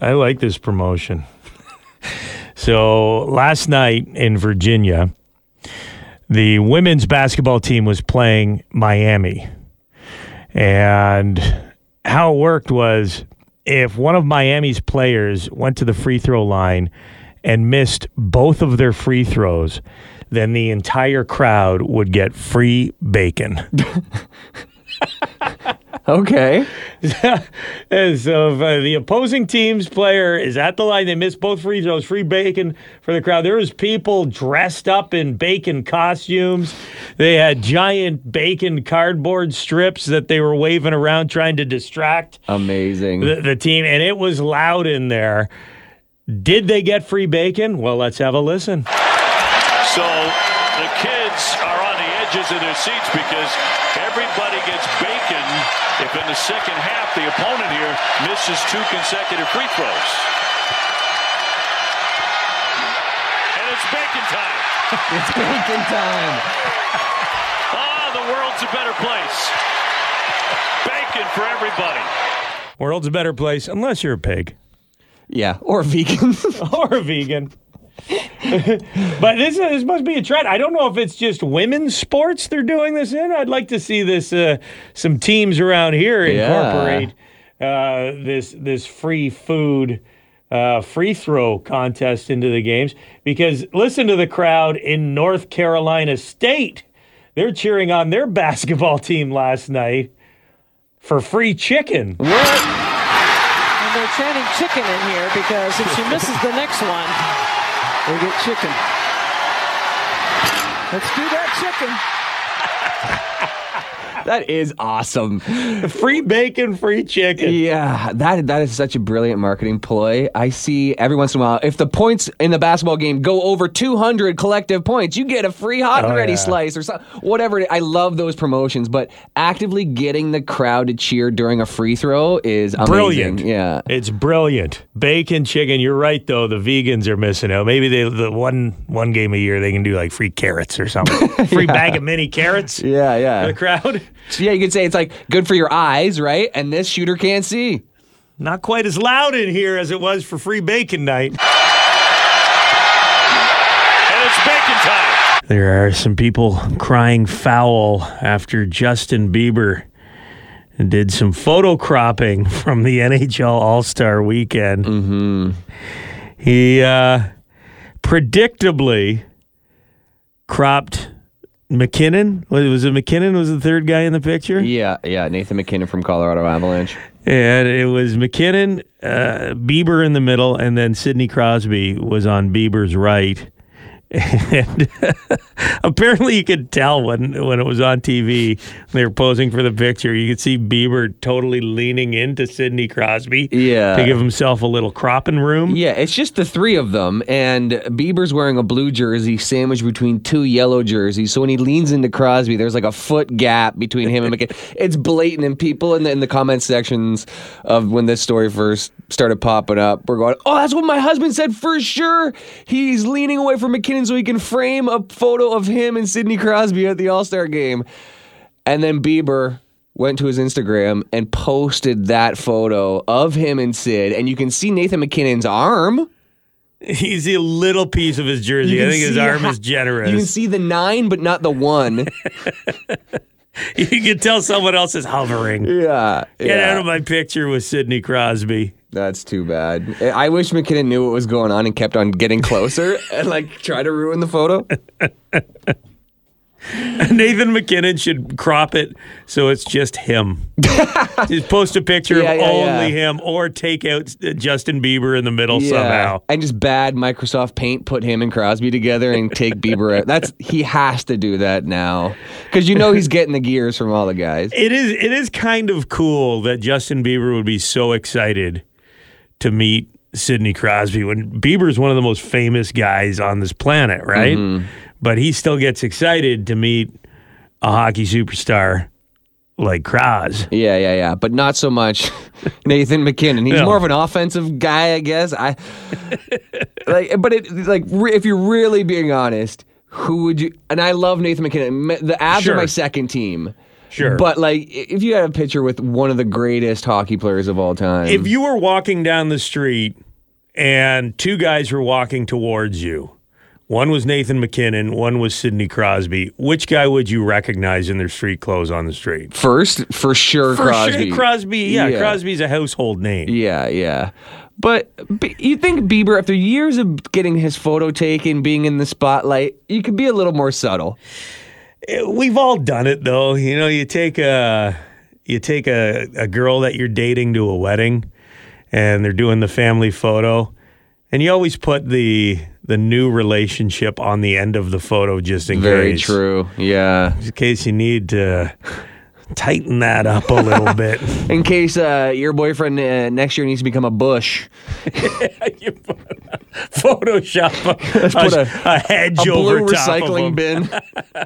I like this promotion. so last night in Virginia, the women's basketball team was playing Miami. And how it worked was if one of Miami's players went to the free throw line and missed both of their free throws, then the entire crowd would get free bacon. Okay. And so if uh, the opposing team's player is at the line, they miss both free throws, free bacon for the crowd. There was people dressed up in bacon costumes. They had giant bacon cardboard strips that they were waving around trying to distract Amazing. the, the team, and it was loud in there. Did they get free bacon? Well, let's have a listen. So the kids are on the edges of their seats because everybody gets bacon if in the second half the opponent here misses two consecutive free throws. And it's bacon time. it's bacon time. Ah, the world's a better place. Bacon for everybody. World's a better place, unless you're a pig Yeah, or vegan. or a vegan. but this, this must be a trend. I don't know if it's just women's sports they're doing this in. I'd like to see this. Uh, some teams around here Yeah. incorporate uh, this this free food uh, free throw contest into the games because listen to the crowd in North Carolina State. They're cheering on their basketball team last night for free chicken. And they're chanting chicken in here because if she misses the next one, they get chicken. Let's do that chicken. That is awesome. Free bacon, free chicken. Yeah, that that is such a brilliant marketing ploy. I see every once in a while if the points in the basketball game go over 200 collective points, you get a free hot and Oh, ready yeah. slice or something. Whatever. it- I love those promotions, but actively getting the crowd to cheer during a free throw is amazing. Brilliant. Yeah. It's brilliant. Bacon, chicken. You're right though. The vegans are missing out. Maybe they the one one game a year they can do like free carrots or something. Free bag of mini carrots Yeah, yeah. the crowd. So, yeah, you could say it's like good for your eyes, right? And this shooter can't see. Not quite as loud in here as it was for free bacon night. And it's bacon time. There are some people crying foul after Justin Bieber did some photo cropping from the NHL All Star weekend. Mm-hmm. He uh, predictably cropped MacKinnon. Was it MacKinnon? Was the third guy in the picture? Yeah, yeah. Nathan MacKinnon from Colorado Avalanche. And it was MacKinnon, uh, Bieber in the middle, and then Sidney Crosby was on Bieber's right. And apparently, you could tell when when it was on TV, they were posing for the picture. You could see Bieber totally leaning into Sidney Crosby, Yeah. to give himself a little cropping room. Yeah, it's just the three of them, and Bieber's wearing a blue jersey sandwiched between two yellow jerseys. So when he leans into Crosby, there's like a foot gap between him and MacKinnon. It's blatant, and people in the in the comment sections of when this story first started popping up were going, "Oh, that's what my husband said for sure." He's leaning away from MacKinnon so he can frame a photo of him and Sidney Crosby at the All Star game, and then Bieber went to his Instagram and posted that photo of him and Sid, and you can see Nathan MacKinnon's arm. He's a little piece of his jersey. I think his arm ha- is generous. You can see the nine, but not the one. you can tell someone else is hovering. yeah, Get yeah. out of my picture with Sidney Crosby. That's too bad. I wish MacKinnon knew what was going on and kept on getting closer and like try to ruin the photo. Nathan MacKinnon should crop it so it's just him. just post a picture Yeah, of yeah, only yeah. him, or take out uh, Justin Bieber in the middle somehow. And just bad Microsoft Paint put him and Crosby together and take Bieber out. That's he has to do that now because you know he's getting the gears from all the guys. It is. It is kind of cool that Justin Bieber would be so excited to meet Sidney Crosby when Bieber's one of the most famous guys on this planet, right? Mm-hmm. But he still gets excited to meet a hockey superstar like Cros. Yeah, yeah, yeah, but not so much Nathan MacKinnon. He's No. more of an offensive guy, I guess. I like, but it like re- if you're really being honest, who would you? And I love Nathan MacKinnon. The Avs Sure. are my second team. Sure. But like, if you had a picture with one of the greatest hockey players of all time, If you were walking down the street and two guys were walking towards you, one was Nathan MacKinnon, one was Sidney Crosby, which guy would you recognize in their street clothes on the street? first for sure, For Crosby. sure, Crosby. Yeah, Yeah. Crosby's a household name. Yeah, yeah. But B- you think Bieber, after years of getting his photo taken, being in the spotlight, you could be a little more subtle. Eh, We've all done it though. You know, you take a you take a, a girl that you're dating to a wedding and they're doing the family photo and you always put the the new relationship on the end of the photo just in Very case. Very true. Yeah. In case you need to tighten that up a little bit. In case uh, your boyfriend uh, next year needs to become a bush, You put a- Photoshop a, put a, a- a hedge a over blue top of recycling him. bin.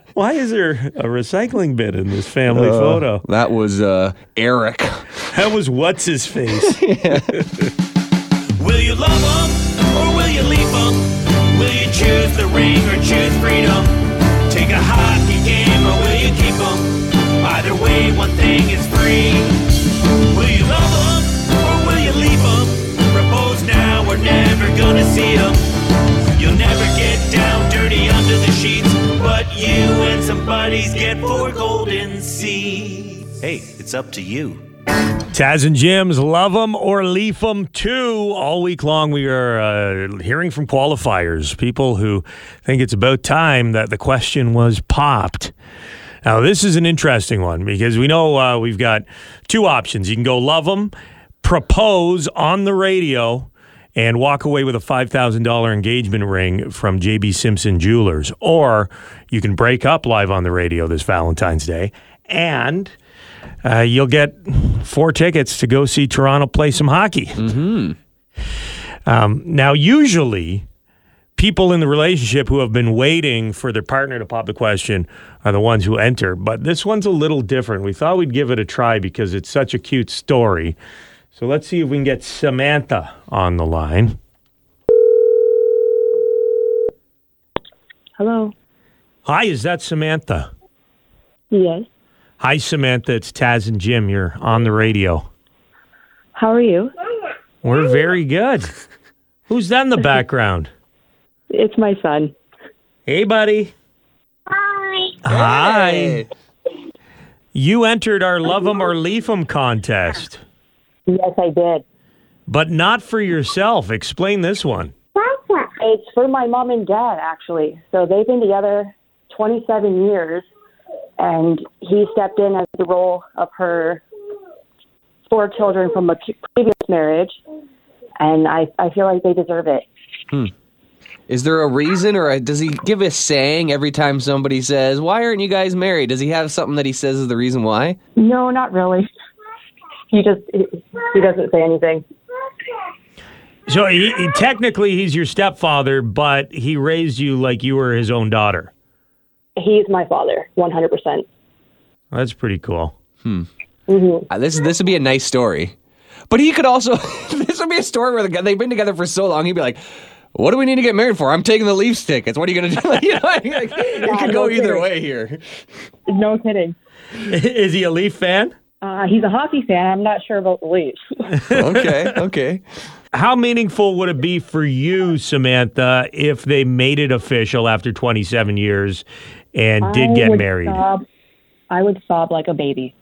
Why is there a recycling bin in this family Uh, photo? That was uh, Eric. That was what's his face. Will you love them or will you leave them? Will you choose the ring or choose freedom? Take a hockey Either way, one thing is free. Will you love them or will you leave them? Propose now, we're never gonna see them. You'll never get down dirty under the sheets, but you and some buddies get four golden seeds. Hey, it's up to you. Taz and Jim's love them or leave them too. All week long, we are uh, hearing from qualifiers, people who think it's about time that the question was popped. Now, this is an interesting one because we know uh, we've got two options. You can go love them, propose on the radio, and walk away with a $5,000 engagement ring from JB Simpson Jewelers. Or you can break up live on the radio this Valentine's Day and uh, you'll get four tickets to go see Toronto play some hockey. Mm-hmm. Um, now, usually, people in the relationship who have been waiting for their partner to pop the question are the ones who enter. But this one's a little different. We thought we'd give it a try because it's such a cute story. So let's see if we can get Samantha on the line. Hello. Hi, is that Samantha? Yes. Hi, Samantha. It's Taz and Jim. You're on the radio. How are you? We're very good. Who's that in the background? It's my son. Hey, buddy. Hi. Hi. You entered our Love 'em or Leave 'em contest, Yes, I did. but not for yourself. Explain this one. It's for my mom and dad, actually. So they've been together 27 years, and he stepped in as the role of her four children from a previous marriage, and I, I feel like they deserve it. Hmm. Is there a reason, or does he give a saying every time somebody says, "Why aren't you guys married?" Does he have something that he says is the reason why? No, not really. He just he, he doesn't say anything. So he, he- technically, he's your stepfather, but he raised you like you were his own daughter. He's my father, 100%. That's pretty cool. Uh, this this would be a nice story, but he could also this would be a story where the they've been together for so long. He'd be like, "What do we need to get married for? I'm taking the Leafs tickets. What are you gonna do?" You know, like, it could go no either kidding. way here. No kidding. Is he a Leaf fan? Uh, he's a hockey fan. I'm not sure about the Leafs. Okay, okay. How meaningful would it be for you, Samantha, if they made it official after 27 years and did I get would married? Sob, I would sob like a baby.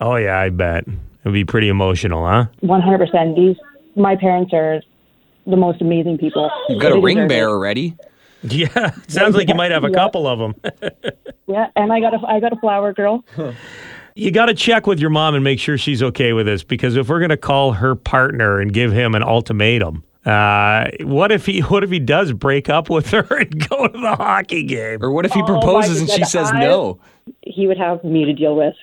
Oh, yeah, I bet. It'd be pretty emotional, huh? 100%. These, my parents are the most amazing people. You've got a ring deserve bearer it. already. Yeah, sounds like you might have a Yeah. couple of them. Yeah, and I got a, I got a flower girl. You got to check with your mom and make sure she's okay with this because if we're going to call her partner and give him an ultimatum, uh, what if he what if he does break up with her and go to the hockey game? Or what if he Oh, proposes my and she says I- no? He would have me to deal with.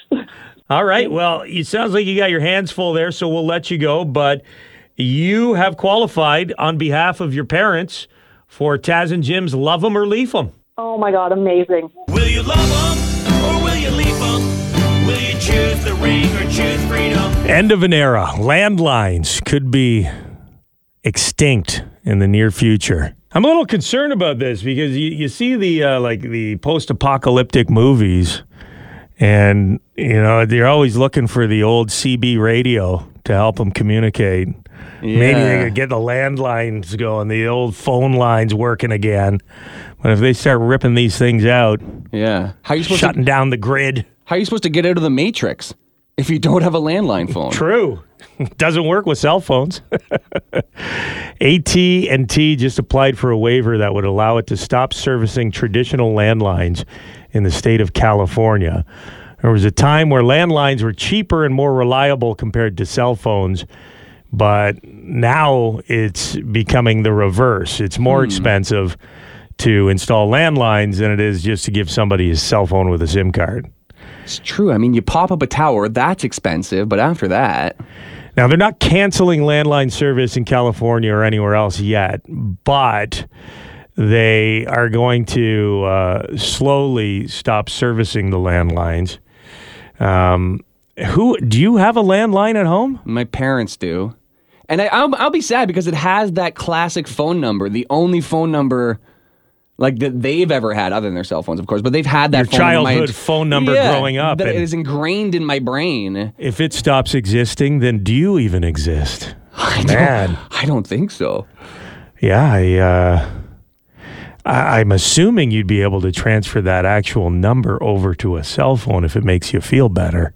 All right. Well, it sounds like you got your hands full there, so we'll let you go. But you have qualified on behalf of your parents for Taz and Jim's Love 'em or Leave 'em. oh my God, amazing. Will you love them or will you leave them? Will you choose the ring or choose freedom? End of an era. Landlines could be extinct in the near future. I'm a little concerned about this because you, you see the uh, like the post-apocalyptic movies, And, you know, they're always looking for the old CB radio to help them communicate. Maybe they could get the landlines going, the old phone lines working again. But if they start ripping these things out, Yeah. How are you supposed shutting to down the grid, How are you supposed to get out of the matrix if you don't have a landline phone? true. Doesn't work with cell phones. AT&T just applied for a waiver that would allow it to stop servicing traditional landlines in the state of California. There was a time where landlines were cheaper and more reliable compared to cell phones, but now it's becoming the reverse. It's more expensive to install landlines than it is just to give somebody a cell phone with a SIM card. It's true. I mean, you pop up a tower, that's expensive, but after that, Now, they're not canceling landline service in California or anywhere else yet, but they are going to uh, slowly stop servicing the landlines. Um, who do you have a landline at home? my parents do. And I, I'll, I'll be sad because it has that classic phone number, the only phone number like that they've ever had, other than their cell phones, of course. But they've had that phone number my childhood phone number Yeah, growing up That and- is ingrained in my brain. If it stops existing, then do you even exist? I Man. don't, I don't think so. Yeah, I, uh, I, I'm assuming you'd be able to transfer that actual number over to a cell phone if it makes you feel better.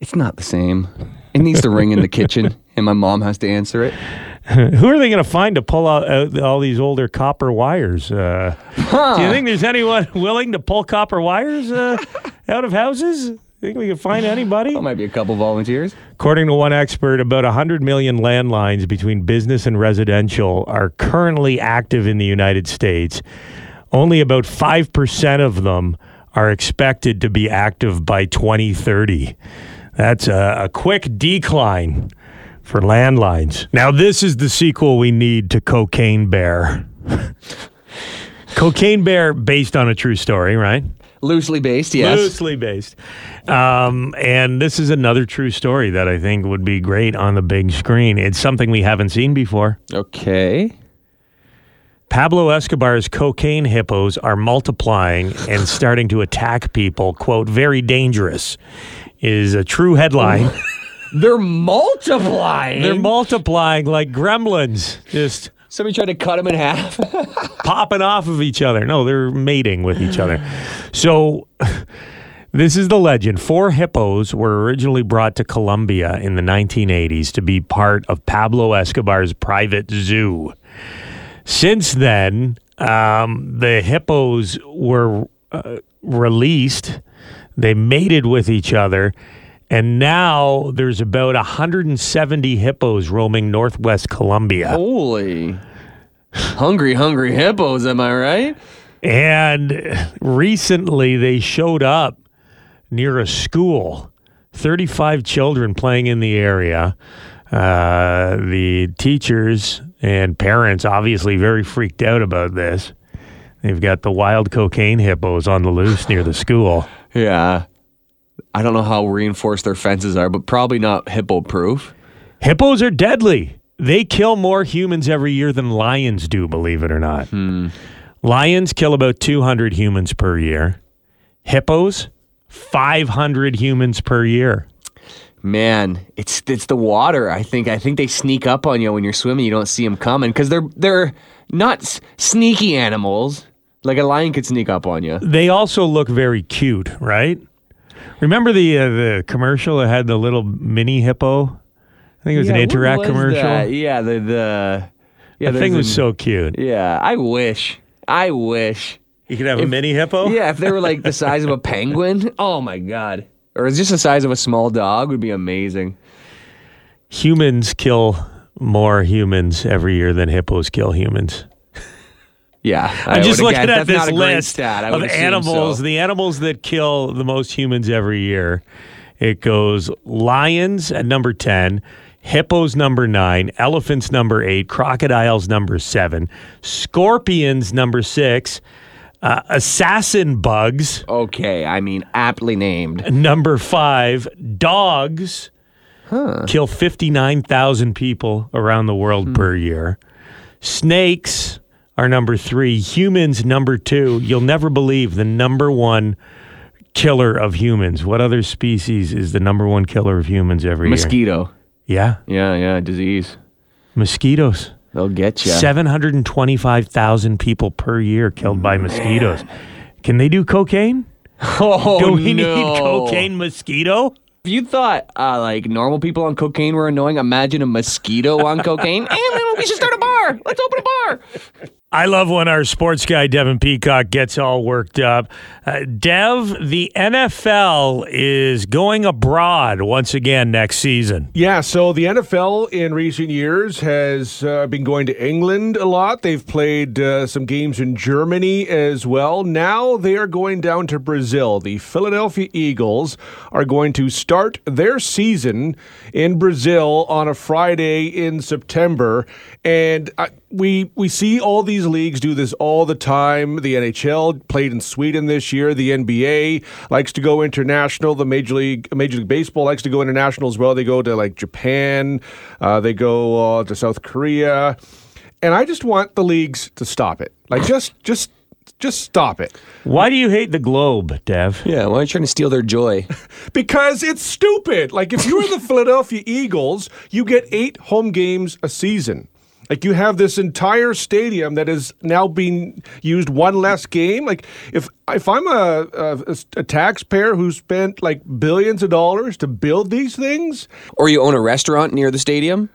It's not the same. It needs to ring in the kitchen, and my mom has to answer it. Who are they going to find to pull out, out all these older copper wires? Uh, Do you think there's anyone willing to pull copper wires uh, out of houses? Think we can find anybody? There might be a couple volunteers. According to one expert, about 100 million landlines between business and residential are currently active in the United States. Only about 5% of them are expected to be active by 2030. That's a, a quick decline for landlines. Now, this is the sequel we need to Cocaine Bear. Cocaine Bear, based on a true story, right? Loosely based, yes. loosely based. Um, and this is another true story that I think would be great on the big screen. It's something we haven't seen before. Okay. Pablo Escobar's cocaine hippos are multiplying and starting to attack people. Quote, very dangerous is a true headline. They're multiplying. They're multiplying like gremlins, just Somebody tried to cut them in half. popping off of each other. No, they're mating with each other. So this is the legend. Four hippos were originally brought to Colombia in the 1980s to be part of Pablo Escobar's private zoo. Since then, um, the hippos were uh, released. They mated with each other. And now there's about 170 hippos roaming northwest Colombia. Holy. Hungry, hungry hippos, am I right? And recently they showed up near a school. 35 children playing in the area. Uh, the teachers and parents obviously very freaked out about this. They've got the wild cocaine hippos on the loose near the school. Yeah. I don't know how reinforced their fences are, but probably not hippo proof. Hippos are deadly. They kill more humans every year than lions do, believe it or not. Hmm. Lions kill about 200 humans per year. Hippos, 500 humans per year. Man, it's it's the water. I think I think they sneak up on you when you're swimming. You don't see them coming because they're they're not s- sneaky animals. Like a lion could sneak up on you. They also look very cute, right? Remember the uh, the commercial that had the little mini hippo? I think it was an Interac commercial. Yeah, the the yeah. the thing was so cute. Yeah, I wish. I wish. You could have a mini hippo. Yeah, if they were like the size of a penguin. Oh my god. Or it's just the size of a small dog would be amazing. Humans kill more humans every year than hippos kill humans. Yeah, I I'm just looking at that's this list of animals, so. the animals that kill the most humans every year. It goes lions at number 10, hippos number 9, elephants number 8, crocodiles number 7, scorpions number 6, uh, assassin bugs Okay, I mean aptly named. number 5, dogs kill 59,000 people around the world per year. Snakes are number three. Humans, number two. You'll never believe the number one killer of humans. What other species is the number one killer of humans every year? Mosquito. Yeah, Yeah, yeah, disease. mosquitoes. They'll get you. 725,000 people per year killed by mosquitoes. Can they do cocaine? Oh, Do we no. need cocaine mosquito? If you thought uh, like normal people on cocaine were annoying, imagine a mosquito on cocaine. and then we should start a bar. Let's open a bar. I love when our sports guy Devin Peacock gets all worked up. Uh, Dev, the NFL is going abroad once again next season. Yeah, so the NFL in recent years has uh, been going to England a lot. They've played uh, some games in Germany as well. Now they are going down to Brazil. The Philadelphia Eagles are going to start their season in Brazil on a Friday in September. And I, we we see all these leagues do this all the time. The NHL played in Sweden this year. The NBA likes to go international. The Major League Major League Baseball likes to go international as well. They go to like Japan. Uh, they go uh, to South Korea. And I just want the leagues to stop it. Like just just just stop it. Why do you hate the globe, Dev? Yeah, why are you trying to steal their joy? Because it's stupid. Like if you're the Philadelphia Eagles, you get eight home games a season. Like you have this entire stadium that is now being used one less game. Like if if I'm a, a, a taxpayer who spent like billions of dollars to build these things, Or you own a restaurant near the stadium?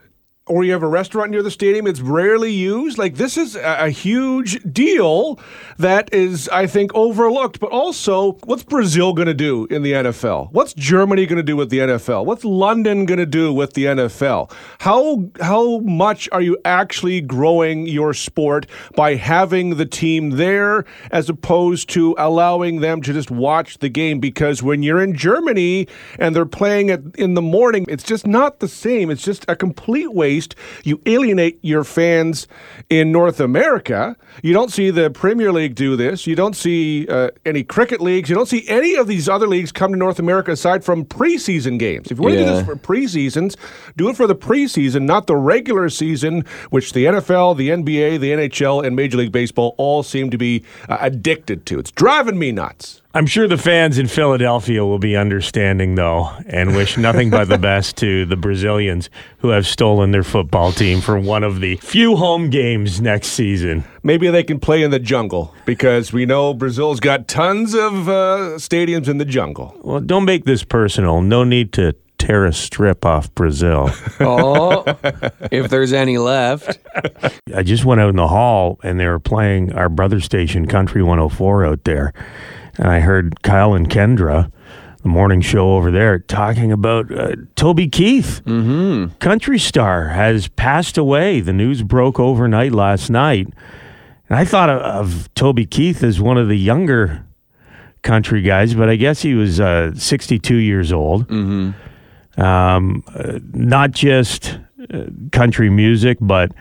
Or you have a restaurant near the stadium, it's rarely used. Like this is a, a huge deal that is, I think, overlooked. But also, what's Brazil going to do in the NFL? What's Germany going to do with the NFL? What's London going to do with the NFL? How how much are you actually growing your sport by having the team there as opposed to allowing them to just watch the game? Because when you're in Germany and they're playing it in the morning, it's just not the same. It's just a complete waste. You alienate your fans in North America. You don't see the Premier League do this. You don't see uh, any cricket leagues. You don't see any of these other leagues come to North America aside from preseason games. If you want to do this for preseasons, do it for the preseason, not the regular season, which the NFL, the NBA, the NHL, and Major League Baseball all seem to be uh, addicted to. It's driving me nuts. I'm sure the fans in Philadelphia will be understanding, though, and wish nothing but the best to the Brazilians who have stolen their football team for one of the few home games next season. Maybe they can play in the jungle because we know Brazil's got tons of uh, stadiums in the jungle. Well, don't make this personal. No need to tear a strip off Brazil. Oh, if there's any left. I just went out in the hall and they were playing our brother station, Country 104, out there. And I heard Kyle and Kendra, the morning show over there, talking about uh, Toby Keith. Mm-hmm. Country star has passed away. The news broke overnight last night. And I thought of, of Toby Keith as one of the younger country guys, but I guess he was uh, 62 years old. Mm-hmm. Um, uh, not just uh, country music, but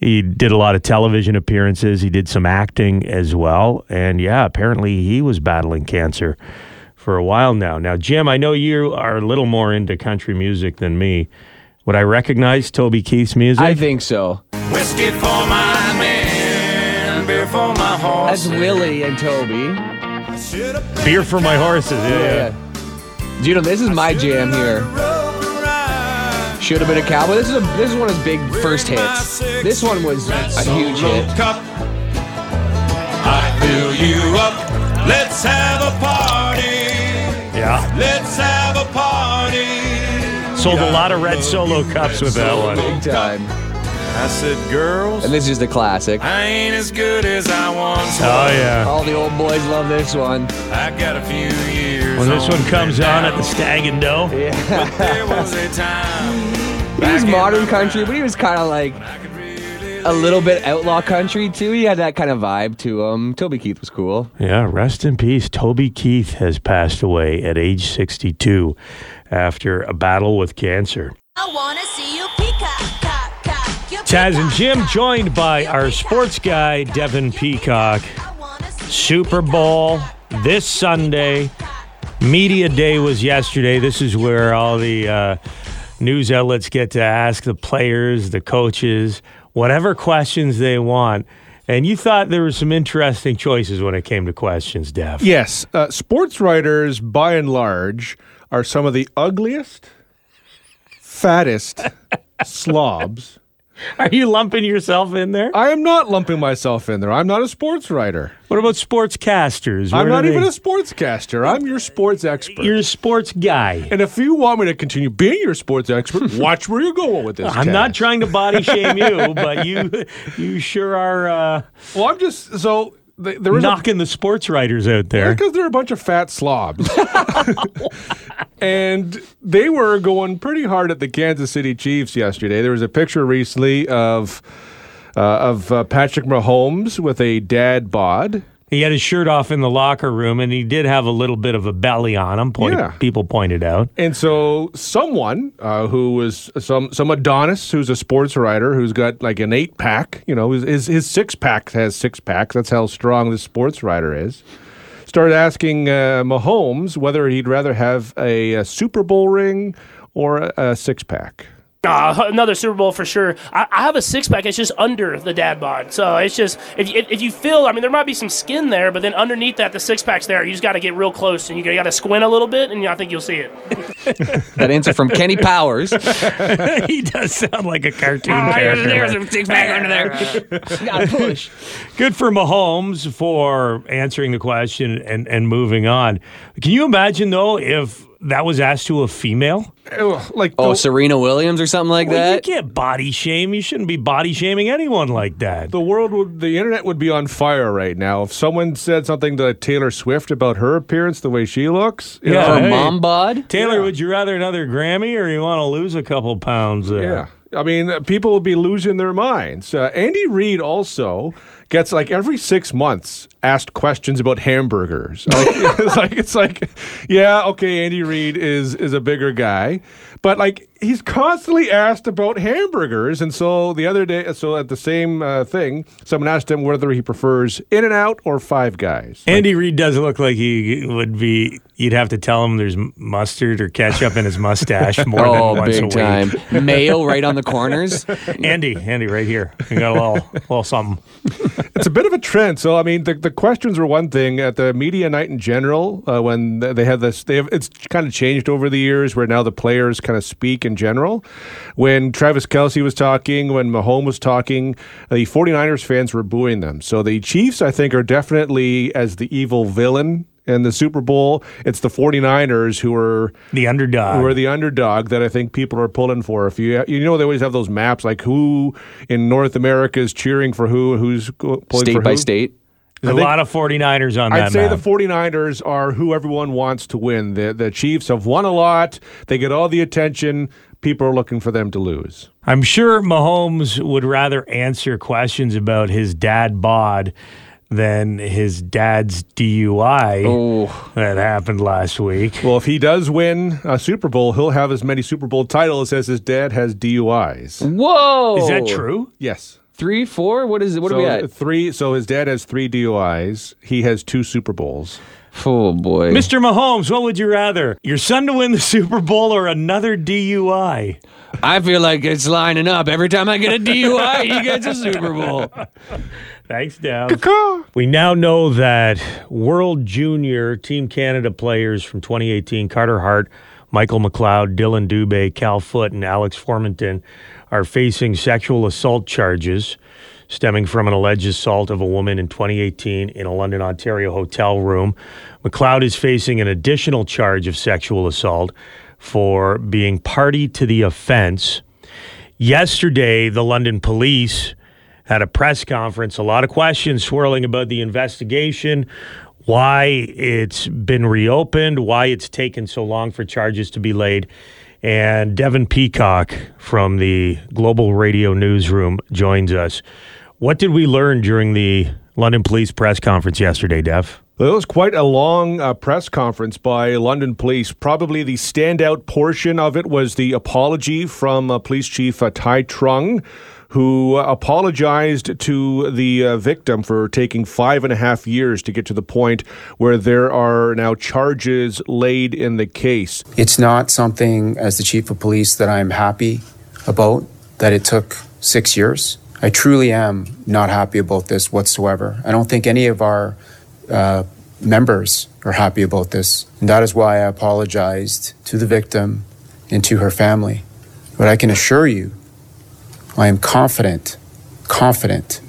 he did a lot of television appearances. He did some acting as well. And yeah, apparently he was battling cancer for a while now. Now, Jim, I know you are a little more into country music than me. Would I recognize Toby Keith's music? I think so. Whiskey for my man, beer for my horse. That's Willie and Toby. Beer for my horses. Oh, yeah. Do you know this is my jam here? Should have been a cowboy. This is a, this is one of his big first hits. This one was a huge hit. Cup. I fill you up. Let's have a party. Yeah. Let's have a party. Sold a lot of red solo cups with that one. Big time. I said, girls, And this is the classic. I ain't as good as I once oh, was. Oh, yeah. All the old boys love this one. I got a few years. When this one comes me on at the Stag and Doe. but there was a time. He was modern country, but he was kind of like I could really a little bit outlaw country too. He had that kind of vibe to him. Toby Keith was cool. Yeah, rest in peace. Toby Keith has passed away at age 62 after a battle with cancer. I wanna see you peacock, cock, cock, your Taz and Jim joined by our sports guy, Devin Peacock. I wanna see you Super Bowl this Sunday. Media Day was yesterday. This is where all the uh, news outlets get to ask the players, the coaches, whatever questions they want. And you thought there were some interesting choices when it came to questions, Dev. Yes, uh, sports writers, by and large, are some of the ugliest, fattest slobs. Are you lumping yourself in there? I am not lumping myself in there. I'm not a sports writer. What about sportscasters? I'm not do even they- a sportscaster. I'm your sports expert. You're a sports guy. and if you want me to continue being your sports expert, watch where you're going with this. I'm not trying to body shame you, but you you sure are uh, Well, I'm just so th- there is a knocking the sports writers out there. because they're a bunch of fat slobs. and they were going pretty hard at the Kansas City Chiefs yesterday. There was a picture recently of uh, of uh, Patrick Mahomes with a dad bod. He had his shirt off in the locker room, and he did have a little bit of a belly on him. Point, Yeah. People pointed out. And so someone uh, who was some some Adonis, who's a sports writer, who's got like an eight pack, you know, his his, his six pack has six packs. That's how strong this sports writer is. Started asking uh, Mahomes whether he'd rather have a, a Super Bowl ring or a, a six pack. Uh, another Super Bowl for sure. I, I have a six pack. It's just under the dad bod, so it's just if, if, if you feel, I mean, there might be some skin there, but then underneath that, the six pack's there. You just got to get real close, and you got to squint a little bit, and I think you'll see it. That answer from Kenny Powers. he does sound like a cartoon Ah, character. there's a six pack under there. Gotta push. Good for Mahomes for answering the question and, and moving on. Can you imagine, though, if that was asked to a female? Ugh, Like Oh, the, Serena Williams or something like Well, you can't body shame. You shouldn't be body shaming anyone like that. the world would, the internet would be on fire right now if someone said something to Taylor Swift about her appearance, the way she looks. you Yeah. know, For Hey. mom bod. Taylor, would you rather another Grammy or you want to lose a couple pounds there? Yeah. I mean, uh, people will be losing their minds. Uh, Andy Reid also gets like every six months asked questions about hamburgers. Like, it's like it's like, yeah, okay, Andy Reid is is a bigger guy, but like he's constantly asked about hamburgers. And so the other day, so at the same uh, thing, someone asked him whether he prefers In and Out or Five Guys. Andy Reid doesn't look like he would be. You'd have to tell him there's mustard or ketchup in his mustache more Oh, than once a big week. time. Mayo right on the corners. Andy, Andy, right here. You got a little, little something. it's a bit of a trend. So I mean, the, the questions were one thing at the media night in general. Uh, when they have this, they have it's kind of changed over the years, where now the players kind of speak in general. When Travis Kelce was talking, when Mahomes was talking, the 49ers fans were booing them. So the Chiefs, I think, are definitely as the evil villain. In the Super Bowl, it's the 49ers who are The underdog. who are the underdog that I think people are pulling for. If you you know they always have those maps like who in North America is cheering for who, who's go- pulling State for by who. state. There's a think- lot of 49ers on I'd that say map. the 49ers are who everyone wants to win. The the Chiefs have won a lot. They get all the attention. People are looking for them to lose. I'm sure Mahomes would rather answer questions about his dad bod than his dad's DUI Oh, that happened last week. Well, if he does win a Super Bowl, he'll have as many Super Bowl titles as his dad has DUIs. whoa! Is that true? Yes. Three, four? What is it? What so are we at? three. So his dad has three DUIs. He has two Super Bowls. Oh boy. Mr. Mahomes, what would you rather? Your son to win the Super Bowl or another DUI? I feel like it's lining up. Every time I get a DUI, he gets a Super Bowl. Thanks, Dad. We now know that World Junior Team Canada players from 2018, Carter Hart, Michael McLeod, Dylan Dubé, Cal Foote, and Alex Formenton are facing sexual assault charges stemming from an alleged assault of a woman in 2018 in a London, Ontario hotel room. McLeod is facing an additional charge of sexual assault for being party to the offense. Yesterday, the London police had a press conference, a lot of questions swirling about the investigation, why it's been reopened, why it's taken so long for charges to be laid. And Devin Peacock from the Global Radio Newsroom joins us. What did we learn during the London Police press conference yesterday, Dev? It was quite a long uh, press conference by London Police. Probably the standout portion of it was the apology from uh, Police Chief uh, Thai Truong, who apologized to the uh, victim for taking five and a half years to get to the point where there are now charges laid in the case. It's not something, as the chief of police, that I'm happy about that it took six years. I truly am not happy about this whatsoever. I don't think any of our uh, members are happy about this. And that is why I apologized to the victim and to her family. But I can assure you, I am confident, confident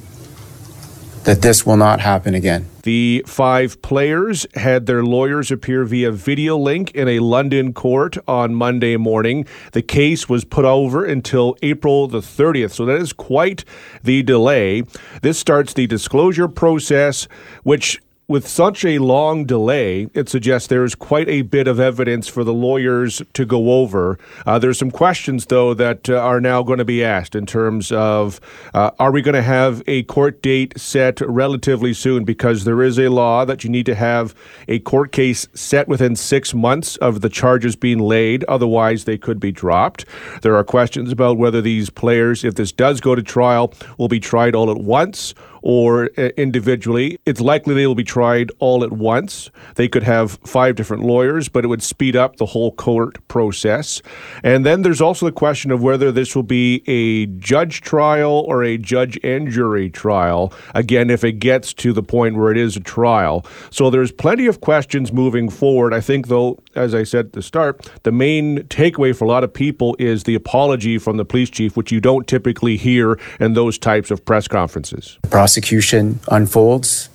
that this will not happen again. The five players had their lawyers appear via video link in a London court on Monday morning. The case was put over until April the 30th, so that is quite the delay. This starts the disclosure process, which with such a long delay, it suggests there's quite a bit of evidence for the lawyers to go over. Uh, there's some questions, though, that uh, are now going to be asked in terms of uh, are we going to have a court date set relatively soon? Because there is a law that you need to have a court case set within six months of the charges being laid, otherwise, they could be dropped. There are questions about whether these players, if this does go to trial, will be tried all at once or uh, individually. It's likely they will be tried all at once. They could have five different lawyers, but it would speed up the whole court process. And then there's also the question of whether this will be a judge trial or a judge and jury trial. Again, if it gets to the point where it is a trial. So there's plenty of questions moving forward. I think, though, as I said at the start, the main takeaway for a lot of people is the apology from the police chief, which you don't typically hear in those types of press conferences. prosecution unfolds,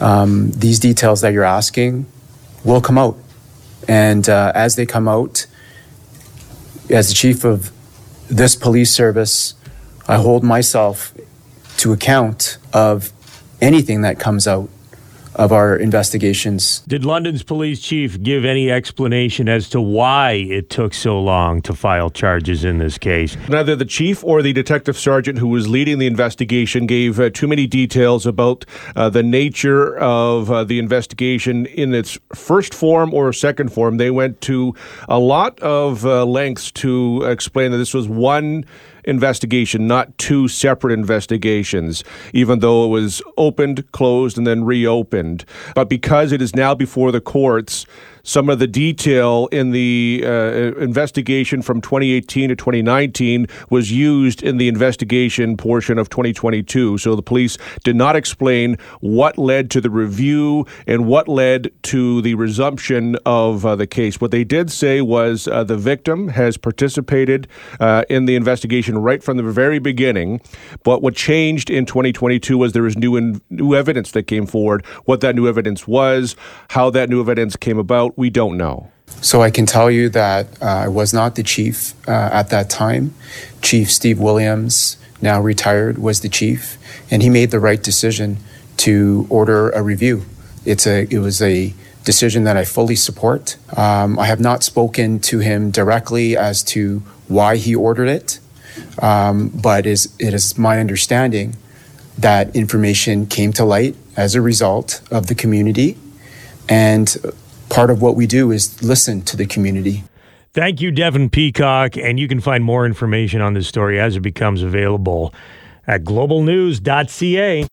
um, these details that you're asking will come out. And uh, as they come out, as the chief of this police service, I hold myself to account of anything that comes out of our investigations. Did London's police chief give any explanation as to why it took so long to file charges in this case? Neither the chief or the detective sergeant who was leading the investigation gave uh, too many details about uh, the nature of uh, the investigation in its first form or second form. They went to a lot of uh, lengths to explain that this was one investigation, not two separate investigations, even though it was opened, closed, and then reopened. But because it is now before the courts, some of the detail in the uh, investigation from 2018 to 2019 was used in the investigation portion of 2022. So the police did not explain what led to the review and what led to the resumption of uh, the case. What they did say was uh, the victim has participated uh, in the investigation right from the very beginning. But what changed in 2022 was there was new in, new evidence that came forward. What that new evidence was, how that new evidence came about, we don't know. So I can tell you that uh, I was not the chief uh, at that time. Chief Steve Williams, now retired, was the chief, and he made the right decision to order a review. It's a it was a decision that I fully support. Um, I have not spoken to him directly as to why he ordered it, um, but is it is my understanding that information came to light as a result of the community, and part of what we do is listen to the community. Thank you, Devin Peacock. And you can find more information on this story as it becomes available at globalnews.ca.